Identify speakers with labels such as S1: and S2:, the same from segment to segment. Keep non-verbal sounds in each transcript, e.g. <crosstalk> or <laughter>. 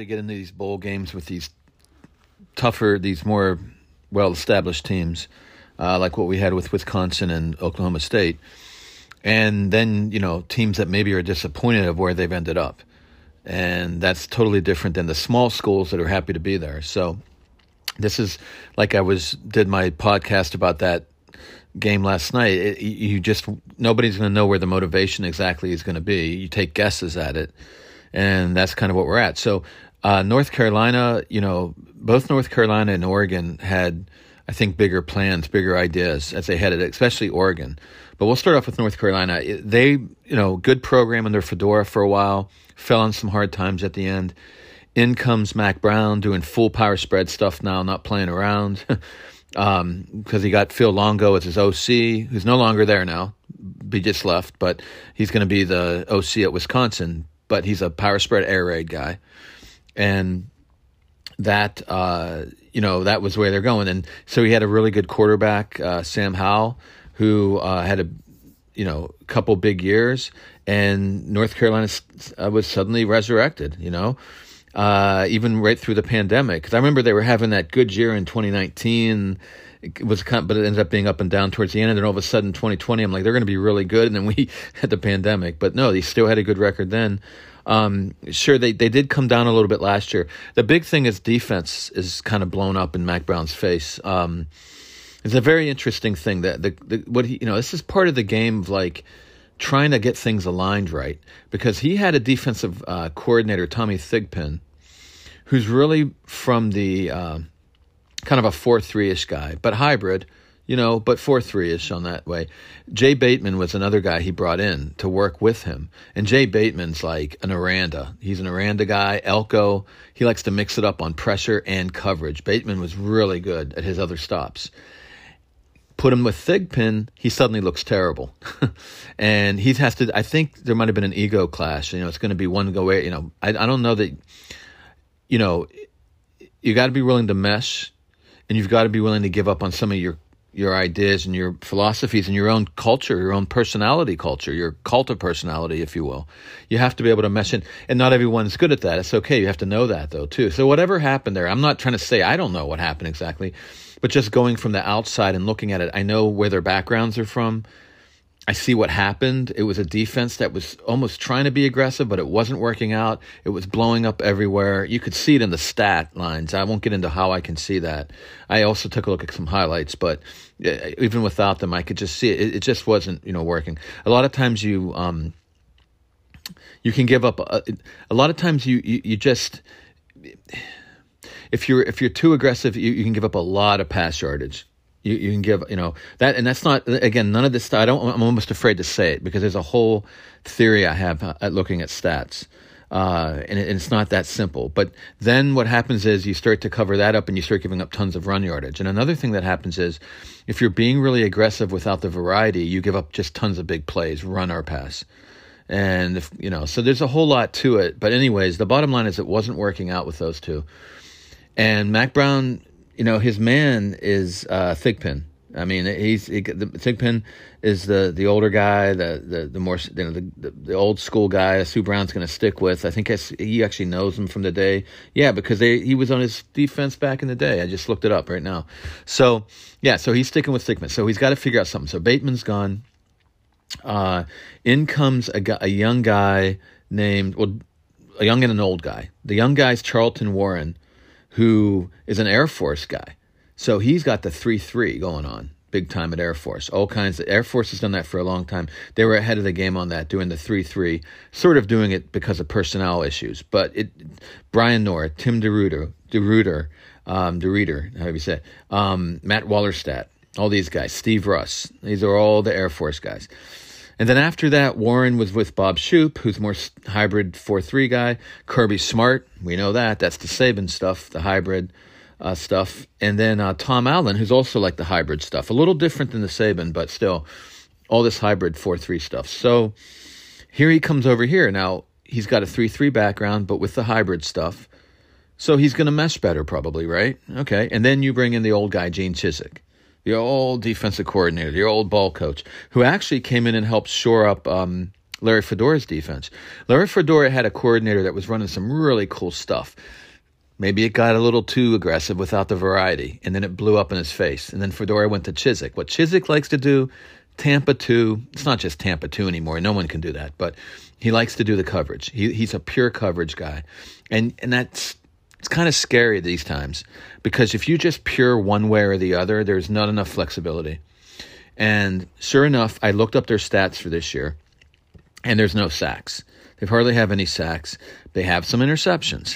S1: to get into these bowl games with these tougher, these more well established teams, uh, like what we had with Wisconsin and Oklahoma State. And then, you know, teams that maybe are disappointed of where they've ended up. And that's totally different than the small schools that are happy to be there. So this is like I was did my podcast about that game last night. It, you just nobody's going to know where the motivation exactly is going to be. You take guesses at it, and that's kind of what we're at. So uh, North Carolina, you know, both North Carolina and Oregon had, I think, bigger plans, bigger ideas as they headed, especially Oregon. But we'll start off with North Carolina. They, you know, good program under Fedora for a while, fell on some hard times at the end. In comes Mack Brown doing full power spread stuff now, not playing around. because <laughs> um, he got Phil Longo as his OC, who's no longer there now. He just left, but he's going to be the OC at Wisconsin. But he's a power spread air raid guy, and that uh, you know that was where they're going. And so he had a really good quarterback, uh, Sam Howell, who uh, had a you know couple big years, and North Carolina uh, was suddenly resurrected. You know uh, even right through the pandemic. Because I remember they were having that good year in 2019. It was kind but it ended up being up and down towards the end. And then all of a sudden, 2020, I'm like, they're going to be really good. And then we <laughs> had the pandemic. But no, they still had a good record then. Um, sure, they, they did come down a little bit last year. The big thing is defense is kind of blown up in Mack Brown's face. Um, it's a very interesting thing that the, the what he you know this is part of the game of like trying to get things aligned right because he had a defensive uh, coordinator, Tommy Thigpen, who's really from the uh, kind of a 4 3 ish guy, but hybrid, you know, but 4 3 ish on that way. Jay Bateman was another guy he brought in to work with him. And Jay Bateman's like an Aranda. He's an Aranda guy, Elko. He likes to mix it up on pressure and coverage. Bateman was really good at his other stops put him with Thigpen, he suddenly looks terrible. <laughs> and he has to, I think there might have been an ego clash. You know, it's going to be one go away. You know, I, I don't know that, you know, you got to be willing to mesh and you've got to be willing to give up on some of your your ideas and your philosophies and your own culture, your own personality culture, your cult of personality, if you will. You have to be able to mesh in, and not everyone's good at that. It's okay. You have to know that though too. So whatever happened there, I'm not trying to say I don't know what happened exactly, but just going from the outside and looking at it, I know where their backgrounds are from. I see what happened. It was a defense that was almost trying to be aggressive, but it wasn't working out. It was blowing up everywhere. You could see it in the stat lines. I won't get into how I can see that. I also took a look at some highlights, but even without them, I could just see it. It just wasn't, you know, working. A lot of times you, um, you can give up. A, a lot of times you, you, you just if you're if you're too aggressive, you, you can give up a lot of pass yardage. You, you can give you know that and that's not again none of this I don't I'm almost afraid to say it because there's a whole theory I have at looking at stats. Uh, and, it, and, it's not that simple. But then what happens is you start to cover that up and you start giving up tons of run yardage. And another thing that happens is if you're being really aggressive without the variety, you give up just tons of big plays, run or pass. And if, you know, so there's a whole lot to it. But anyways, the bottom line is it wasn't working out with those two. And Mack Brown, you know, his man is uh, Thigpen. I mean, he's he, the Thigpen is the the older guy, the the the more you know the the, the old school guy. Sue Brown's going to stick with. I think he actually knows him from the day. Yeah, because they he was on his defense back in the day. I just looked it up right now. So yeah, so he's sticking with Thigpen. So he's got to figure out something. So Bateman's gone. Uh, in comes a, a young guy named well, a young and an old guy. The young guy's Charlton Warren who is an Air Force guy. So he's got the 3 3 going on big time at Air Force. All kinds of Air Force has done that for a long time. They were ahead of the game on that, doing the 3 3, sort of doing it because of personnel issues. But it, Brian Knorr, Tim DeRuyter, DeRuyter, um, DeRuyter, how do you say it? Um, Matt Wallerstedt, all these guys, Steve Russ. These are all the Air Force guys. And then after that, Warren was with Bob Shoop, who's more hybrid 4 3 guy. Kirby Smart, we know that. That's the Saban stuff, the hybrid uh, stuff. And then uh, Tom Allen, who's also like the hybrid stuff. A little different than the Saban, but still all this hybrid 4 3 stuff. So here he comes over here. Now, he's got a 3 3 background, but with the hybrid stuff. So he's going to mesh better, probably, right? Okay. And then you bring in the old guy, Gene Chizik the old defensive coordinator, the old ball coach, who actually came in and helped shore up um, Larry Fedora's defense. Larry Fedora had a coordinator that was running some really cool stuff. Maybe it got a little too aggressive without the variety, and then it blew up in his face. And then Fedora went to Chizik. What Chizik likes to do, Tampa 2, it's not just Tampa 2 anymore. No one can do that, but he likes to do the coverage. He, he's a pure coverage guy. And, and that's it's kind of scary these times because if you just pure one way or the other, there's not enough flexibility. And sure enough, I looked up their stats for this year, and there's no sacks. They hardly have any sacks. They have some interceptions.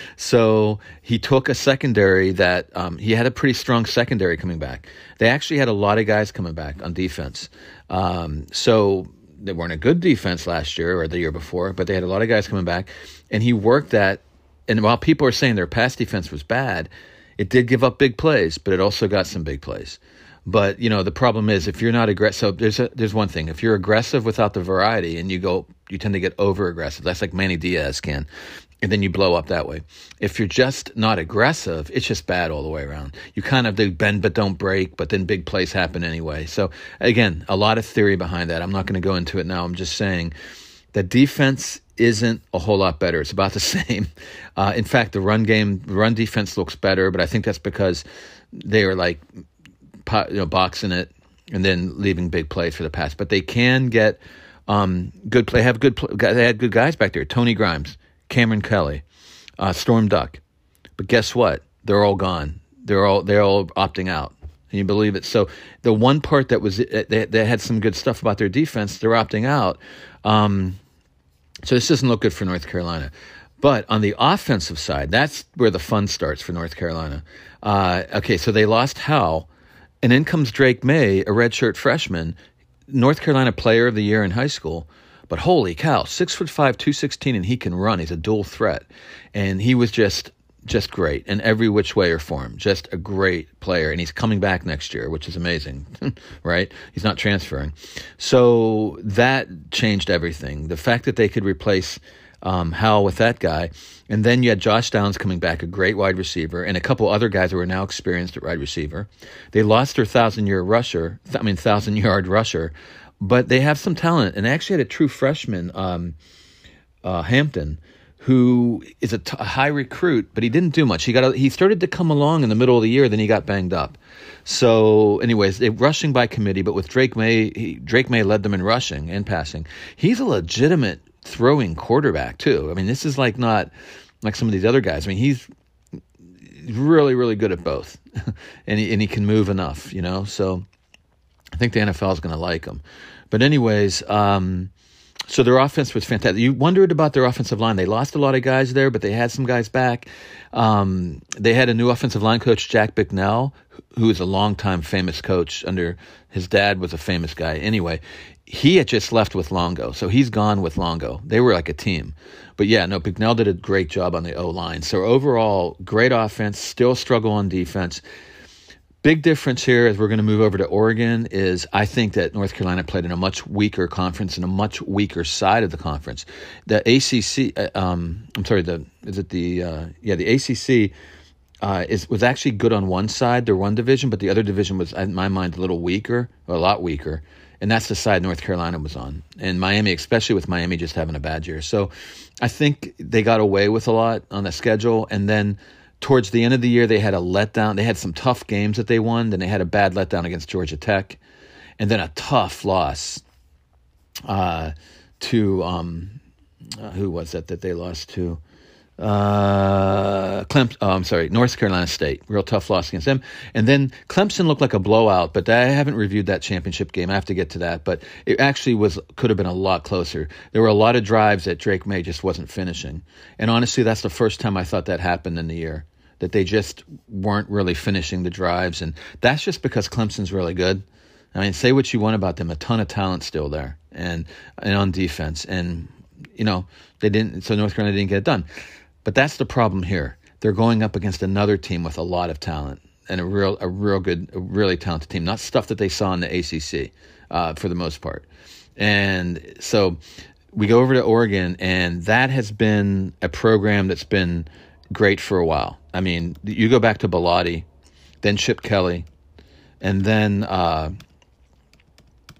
S1: <laughs> so he took a secondary that um, he had a pretty strong secondary coming back. They actually had a lot of guys coming back on defense. Um, so they weren't a good defense last year or the year before, but they had a lot of guys coming back. And he worked that. And while people are saying their pass defense was bad, it did give up big plays, but it also got some big plays. But you know the problem is if you're not aggressive. So there's a, there's one thing. If you're aggressive without the variety, and you go, you tend to get over aggressive. That's like Manny Diaz can, and then you blow up that way. If you're just not aggressive, it's just bad all the way around. You kind of do bend but don't break, but then big plays happen anyway. So again, a lot of theory behind that. I'm not going to go into it now. I'm just saying that defense isn't a whole lot better. It's about the <laughs> same. Uh, in fact, the run game, run defense looks better, but I think that's because they are like you know, boxing it and then leaving big plays for the pass. But they can get um, good play. Have good. They had good guys back there. Tony Grimes, Cameron Kelly, uh, Storm Duck. But guess what? They're all gone. They're all they're all opting out. Can you believe it? So the one part that was they, they had some good stuff about their defense. They're opting out. Um, so this doesn't look good for North Carolina. But on the offensive side, that's where the fun starts for North Carolina. Uh, okay, so they lost Howell and in comes Drake Maye, a redshirt freshman, North Carolina Player of the Year in high school. But holy cow, six foot five, two sixteen, and he can run. He's a dual threat, and he was just just great in every which way or form. Just a great player, and he's coming back next year, which is amazing, <laughs> right? He's not transferring, so that changed everything. The fact that they could replace um, Howell with that guy. And then you had Josh Downs coming back, a great wide receiver, and a couple other guys who are now experienced at wide receiver. They lost their thousand year rusher, I mean thousand yard rusher, but they have some talent. And they actually had a true freshman, um, uh, Hampton, who is a, t- a high recruit, but he didn't do much. He got a, he started to come along in the middle of the year, then he got banged up. So, anyways, they rushing by committee, but with Drake Maye, he, Drake Maye led them in rushing and passing. He's a legitimate throwing quarterback too. I mean, this is like not like some of these other guys. I mean, he's really, really good at both, <laughs> and he and he can move enough, you know. So I think the NFL is going to like him. But anyways, um, so their offense was fantastic. You wondered about their offensive line. They lost a lot of guys there, but they had some guys back. Um, they had a new offensive line coach, Jack Bicknell, who is a longtime famous coach. Under his dad was a famous guy. Anyway, he had just left with Longo, so he's gone with Longo. They were like a team. But yeah, no, Bicknell did a great job on the O line. So overall, great offense, still struggle on defense. Big difference here as we're going to move over to Oregon is I think that North Carolina played in a much weaker conference and a much weaker side of the conference. The ACC, uh, um, I'm sorry, the is it the uh, yeah the ACC uh, is was actually good on one side, the one division, but the other division was in my mind a little weaker, a lot weaker and that's the side North Carolina was on, and Miami, especially with Miami just having a bad year. So I think they got away with a lot on the schedule, and then towards the end of the year they had a letdown. They had some tough games that they won, then they had a bad letdown against Georgia Tech, and then a tough loss uh, to um, uh, who was that that they lost to? Uh, Clemson. Oh, I'm sorry, North Carolina State. Real tough loss against them. And then Clemson looked like a blowout, but I haven't reviewed that championship game. I have to get to that, but it actually was could have been a lot closer. There were a lot of drives that Drake Maye just wasn't finishing, and honestly, that's the first time I thought that happened in the year. That they just weren't really finishing the drives, and that's just because Clemson's really good. I mean, say what you want about them, a ton of talent still there, and and on defense, and you know they didn't. So North Carolina didn't get it done. But that's the problem here. They're going up against another team with a lot of talent and a real, a real good, a really talented team. Not stuff that they saw in the ACC uh, for the most part. And so we go over to Oregon, and that has been a program that's been great for a while. I mean, you go back to Bellotti, then Chip Kelly, and then uh,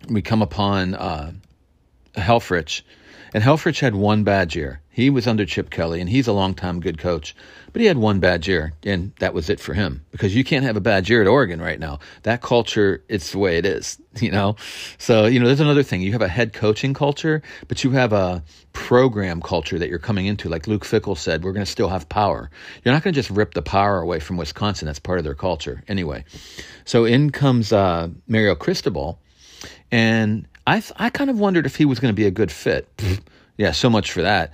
S1: we come upon uh, Helfrich, and Helfrich had one bad year. He was under Chip Kelly, and he's a long-time good coach, but he had one bad year, and that was it for him because you can't have a bad year at Oregon right now. That culture, it's the way it is, <laughs> you know. So you know, there's another thing. You have a head coaching culture, but you have a program culture that you're coming into. Like Luke Fickell said, we're going to still have power. You're not going to just rip the power away from Wisconsin. That's part of their culture, anyway. So in comes uh, Mario Cristobal, and I th- I kind of wondered if he was going to be a good fit. <laughs> yeah, so much for that.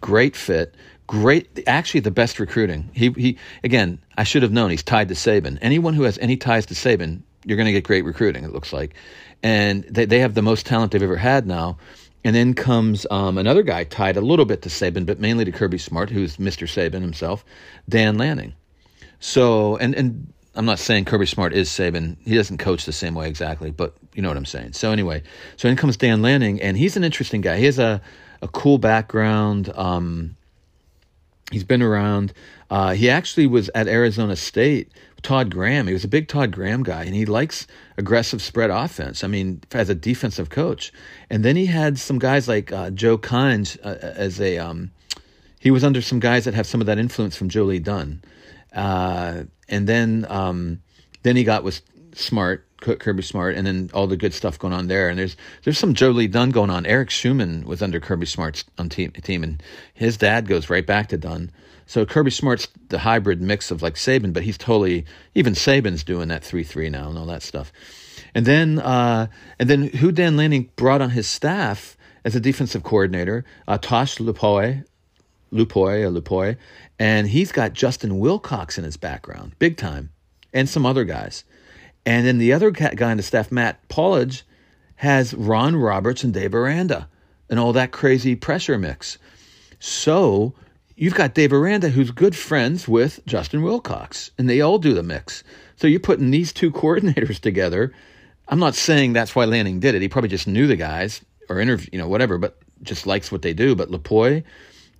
S1: Great fit. Great, actually, the best recruiting. He he. Again, I should have known he's tied to Saban. Anyone who has any ties to Saban, you're going to get great recruiting. It looks like, and they they have the most talent they've ever had now. And then comes um, another guy tied a little bit to Saban, but mainly to Kirby Smart, who's Mr. Saban himself, Dan Lanning. So, and and I'm not saying Kirby Smart is Saban. He doesn't coach the same way exactly, but you know what I'm saying. So anyway, so in comes Dan Lanning, and he's an interesting guy. He has a a cool background. Um, he's been around. Uh, he actually was at Arizona State. Todd Graham. He was a big Todd Graham guy, and he likes aggressive spread offense. I mean, as a defensive coach. And then he had some guys like uh, Joe Kines uh, as a. Um, he was under some guys that have some of that influence from Joe Lee Dunn. And then um, then he got with Smart, Kirby Smart, and then all the good stuff going on there. And there's there's some Joe Lee Dunn going on. Eric Schumann was under Kirby Smart's on team, team, and his dad goes right back to Dunn. So Kirby Smart's the hybrid mix of like Saban, but he's totally even Saban's doing that three three now and all that stuff. And then uh, and then who Dan Lanning brought on his staff as a defensive coordinator, uh, Tosh Lupoi, Lupoi, or Lupoi, and he's got Justin Wilcox in his background, big time, and some other guys. And then the other guy on the staff, Matt Powledge, has Ron Roberts and Dave Aranda and all that crazy pressure mix. So you've got Dave Aranda, who's good friends with Justin Wilcox, and they all do the mix. So you're putting these two <laughs> coordinators together. I'm not saying that's why Lanning did it. He probably just knew the guys or interview, you know, whatever, but just likes what they do. But Lupoi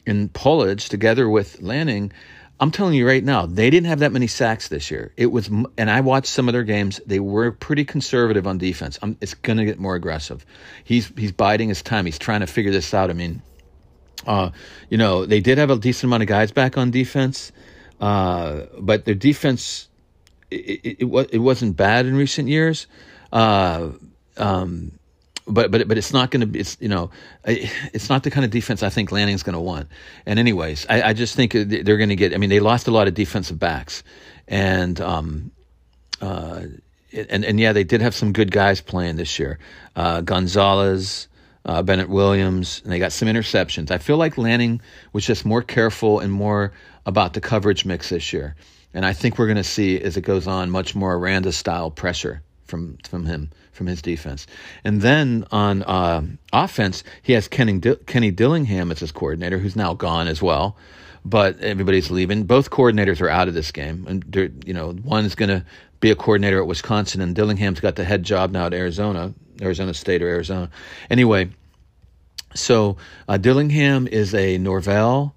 S1: and Powledge together with Lanning, I'm telling you right now, they didn't have that many sacks this year. It was, and I watched some of their games. They were pretty conservative on defense. I'm, it's going to get more aggressive. He's he's biding his time. He's trying to figure this out. I mean, uh, you know, they did have a decent amount of guys back on defense, uh, but their defense it, it, it, it wasn't bad in recent years. Uh, um, but but but it's not going to be it's you know it's not the kind of defense I think Lanning's going to want. And anyways, I, I just think they're going to get. I mean, they lost a lot of defensive backs, and um, uh, and and yeah, they did have some good guys playing this year. Uh, Gonzalez. Uh, Bennett Williams, and they got some interceptions. I feel like Lanning was just more careful and more about the coverage mix this year. And I think we're going to see, as it goes on, much more Aranda style pressure from from him from his defense. And then on uh, offense, he has Kenny, Kenny Dillingham as his coordinator, who's now gone as well. But everybody's leaving. Both coordinators are out of this game, and you know one's going to be a coordinator at Wisconsin, and Dillingham's got the head job now at Arizona, Arizona State or Arizona. Anyway, so uh, Dillingham is a Norvell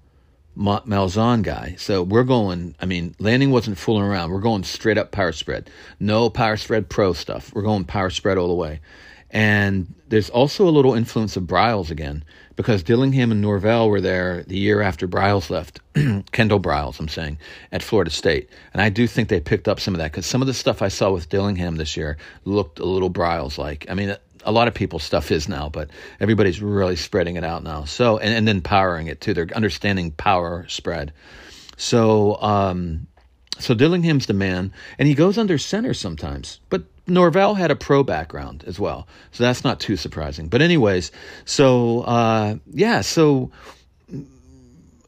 S1: Malzahn guy. So we're going, I mean, Lanning wasn't fooling around. We're going straight up power spread. No power spread pro stuff. We're going power spread all the way. And there's also a little influence of Briles again, because Dillingham and Norvell were there the year after Briles left, <clears throat> Kendall Briles, I'm saying, at Florida State. And I do think they picked up some of that, because some of the stuff I saw with Dillingham this year looked a little Briles like. I mean, a lot of people's stuff is now, but everybody's really spreading it out now. So and, and then powering it too. They're understanding power spread. So um, so Dillingham's the man, and he goes under center sometimes. But Norvell had a pro background as well, so that's not too surprising. But anyways, so uh, yeah, so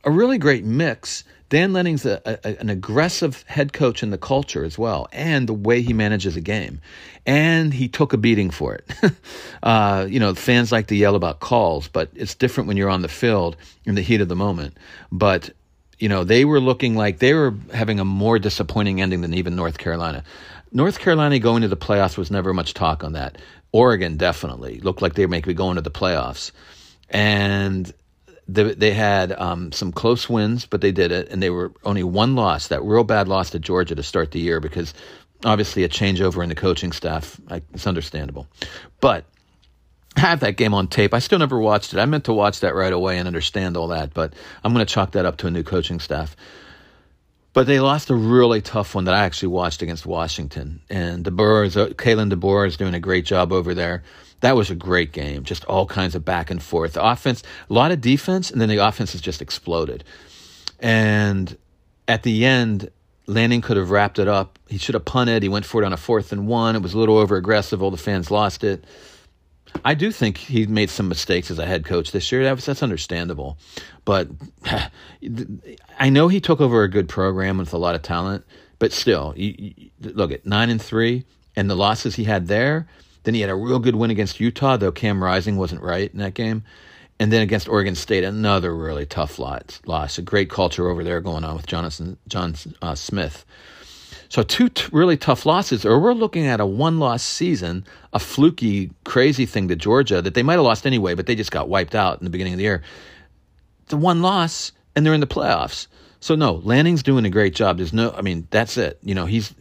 S1: a really great mix. Dan Lanning's a, a, an aggressive head coach in the culture as well, and the way he manages a game. And he took a beating for it. <laughs> uh, you know, fans like to yell about calls, but it's different when you're on the field in the heat of the moment. But you know, they were looking like they were having a more disappointing ending than even North Carolina. North Carolina going to the playoffs was never much talk on that. Oregon definitely looked like they were maybe going to the playoffs. And they, they had um, some close wins, but they did it, and they were only one loss, that real bad loss to Georgia to start the year, because obviously a changeover in the coaching staff, it's understandable. But have that game on tape. I still never watched it. I meant to watch that right away and understand all that, but I'm going to chalk that up to a new coaching staff. But they lost a really tough one that I actually watched against Washington. And DeBoer is, uh, Kalen DeBoer is doing a great job over there. That was a great game. Just all kinds of back and forth. The offense, a lot of defense, and then the offense has just exploded. And at the end, Lanning could have wrapped it up. He should have punted. He went for it on a fourth and one. It was a little over aggressive. All the fans lost it. I do think he made some mistakes as a head coach this year. That's, that's understandable. But <sighs> I know he took over a good program with a lot of talent. But still, you, you, look at nine and three, and the losses he had there. Then he had a real good win against Utah, though Cam Rising wasn't right in that game. And then against Oregon State, another really tough loss. A great culture over there going on with Jonathan John uh, Smith. So two t- really tough losses, or we're looking at a one-loss season, a fluky, crazy thing to Georgia that they might have lost anyway, but they just got wiped out in the beginning of the year. The one loss, and they're in the playoffs. So no, Lanning's doing a great job. There's no, I mean, that's it. You know, he's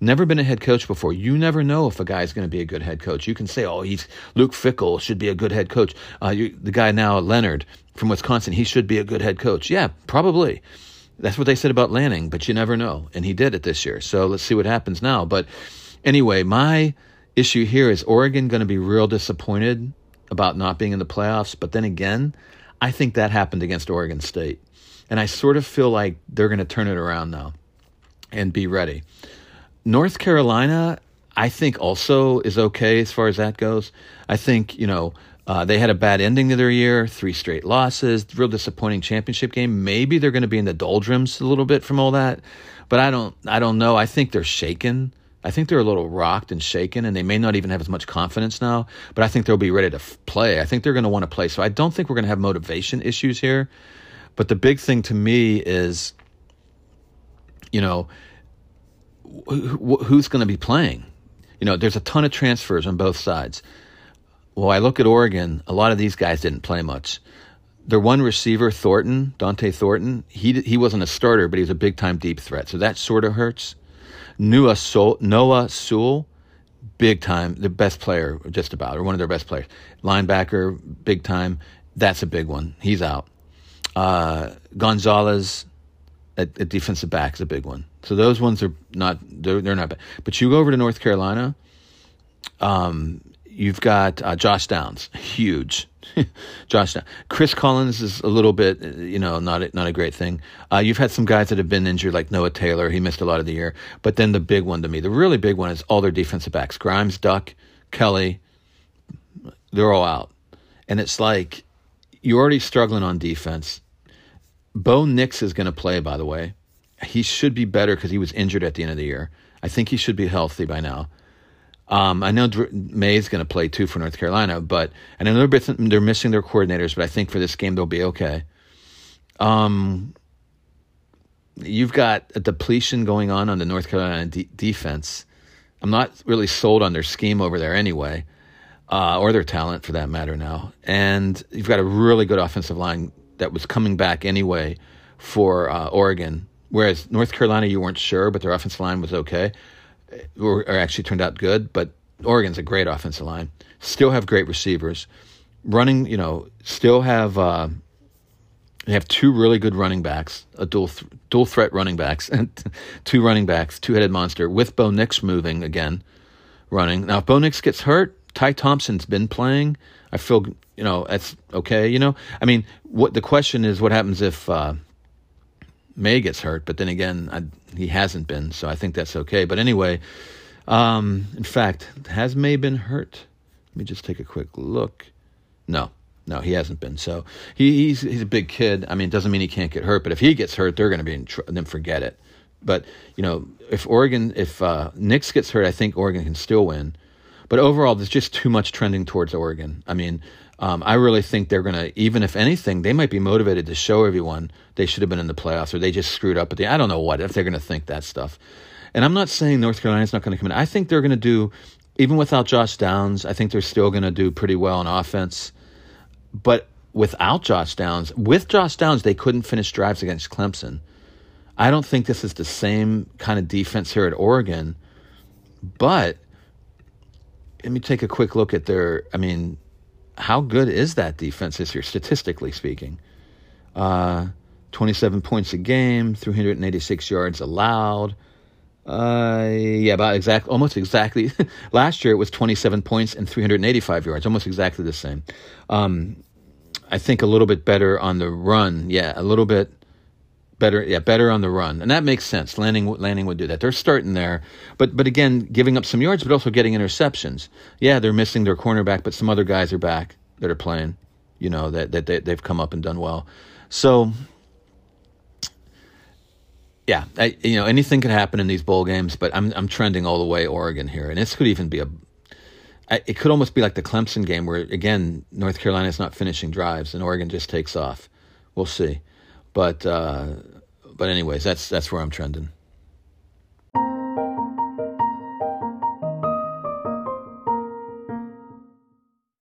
S1: never been a head coach before. You never know if a guy's going to be a good head coach. You can say, oh, he's Luke Fickell should be a good head coach. Uh, you, the guy now, Leonhard from Wisconsin, he should be a good head coach. Yeah, probably. That's what they said about Lanning, but you never know. And he did it this year. So let's see what happens now. But anyway, my issue here is Oregon going to be real disappointed about not being in the playoffs. But then again, I think that happened against Oregon State. And I sort of feel like they're going to turn it around now and be ready. North Carolina, I think also is okay as far as that goes. I think, you know, uh, they had a bad ending to their year, three straight losses, real disappointing championship game. Maybe they're going to be in the doldrums a little bit from all that, but I don't. I don't know. I think they're shaken. I think they're a little rocked and shaken, and they may not even have as much confidence now. But I think they'll be ready to f- play. I think they're going to want to play. So I don't think we're going to have motivation issues here. But the big thing to me is, you know, wh- who's going to be playing? You know, there's a ton of transfers on both sides. Well, I look at Oregon, a lot of these guys didn't play much. Their one receiver, Thornton, Dont'e Thornton, he, he wasn't a starter, but he was a big time deep threat. So that sort of hurts. Noah, Sol, Noah Sewell, big time, the best player, just about, or one of their best players. Linebacker, big time. That's a big one. He's out. Uh, Gonzalez at, at, defensive back is a big one. So those ones are not they're, they're not bad. But you go over to North Carolina, um, You've got uh, Josh Downs, huge. <laughs> Josh Downs. Chris Collins is a little bit, you know, not a, not a great thing. Uh, you've had some guys that have been injured, like Noah Taylor. He missed a lot of the year. But then the big one to me, the really big one, is all their defensive backs: Grimes, Duck, Kelly. They're all out, and it's like you're already struggling on defense. Bo Nix is going to play, by the way. He should be better because he was injured at the end of the year. I think he should be healthy by now. Um, I know Dr- Maye's going to play too for North Carolina, but and I know they're, they're missing their coordinators, but I think for this game they'll be okay. Um, you've got a depletion going on on the North Carolina de- defense. I'm not really sold on their scheme over there anyway, uh, or their talent for that matter now. And you've got a really good offensive line that was coming back anyway for uh, Oregon, whereas North Carolina you weren't sure, but their offensive line was okay or, or actually turned out good. But Oregon's a great offensive line. Still have great receivers. Running, you know, still have uh, they have two really good running backs, a dual th- dual threat running backs, <laughs> and two running backs, two headed monster with Bo Nix moving again, running. Now if Bo Nix gets hurt, Ty Thompson's been playing. I feel you know that's okay. You know, I mean, what the question is, what happens if uh, Maye gets hurt, but then again, I, he hasn't been, so I think that's okay. But anyway, um, in fact, has Maye been hurt? Let me just take a quick look. No, no, he hasn't been. So he, he's he's a big kid. I mean, it doesn't mean he can't get hurt, but if he gets hurt, they're going to be in tr- then forget it. But you know, if Oregon, if uh, Nix gets hurt, I think Oregon can still win. But overall, there's just too much trending towards Oregon. I mean, um, I really think they're going to, even if anything, they might be motivated to show everyone they should have been in the playoffs or they just screwed up the. I don't know what if they're going to think that stuff. And I'm not saying North Carolina's not going to come in. I think they're going to do, even without Josh Downs, I think they're still going to do pretty well on offense. But without Josh Downs, with Josh Downs, they couldn't finish drives against Clemson. I don't think this is the same kind of defense here at Oregon. But let me take a quick look at their. I mean, how good is that defense this year, statistically speaking? Uh, 27 points a game, 386 yards allowed. Uh, yeah, about exact, almost exactly. <laughs> Last year it was 27 points and 385 yards, almost exactly the same. Um, I think a little bit better on the run. Yeah, a little bit better. Yeah, better on the run, and that makes sense. landing Lanning would do that. They're starting there, but but again, giving up some yards, but also getting interceptions. Yeah, they're missing their cornerback, but some other guys are back that are playing. You know that that they, they've come up and done well. So yeah, I, you know anything could happen in these bowl games, but I'm I'm trending all the way Oregon here, and this could even be a. It could almost be like the Clemson game, where again North Carolina is not finishing drives and Oregon just takes off. We'll see, but uh, but anyways, that's that's where I'm trending.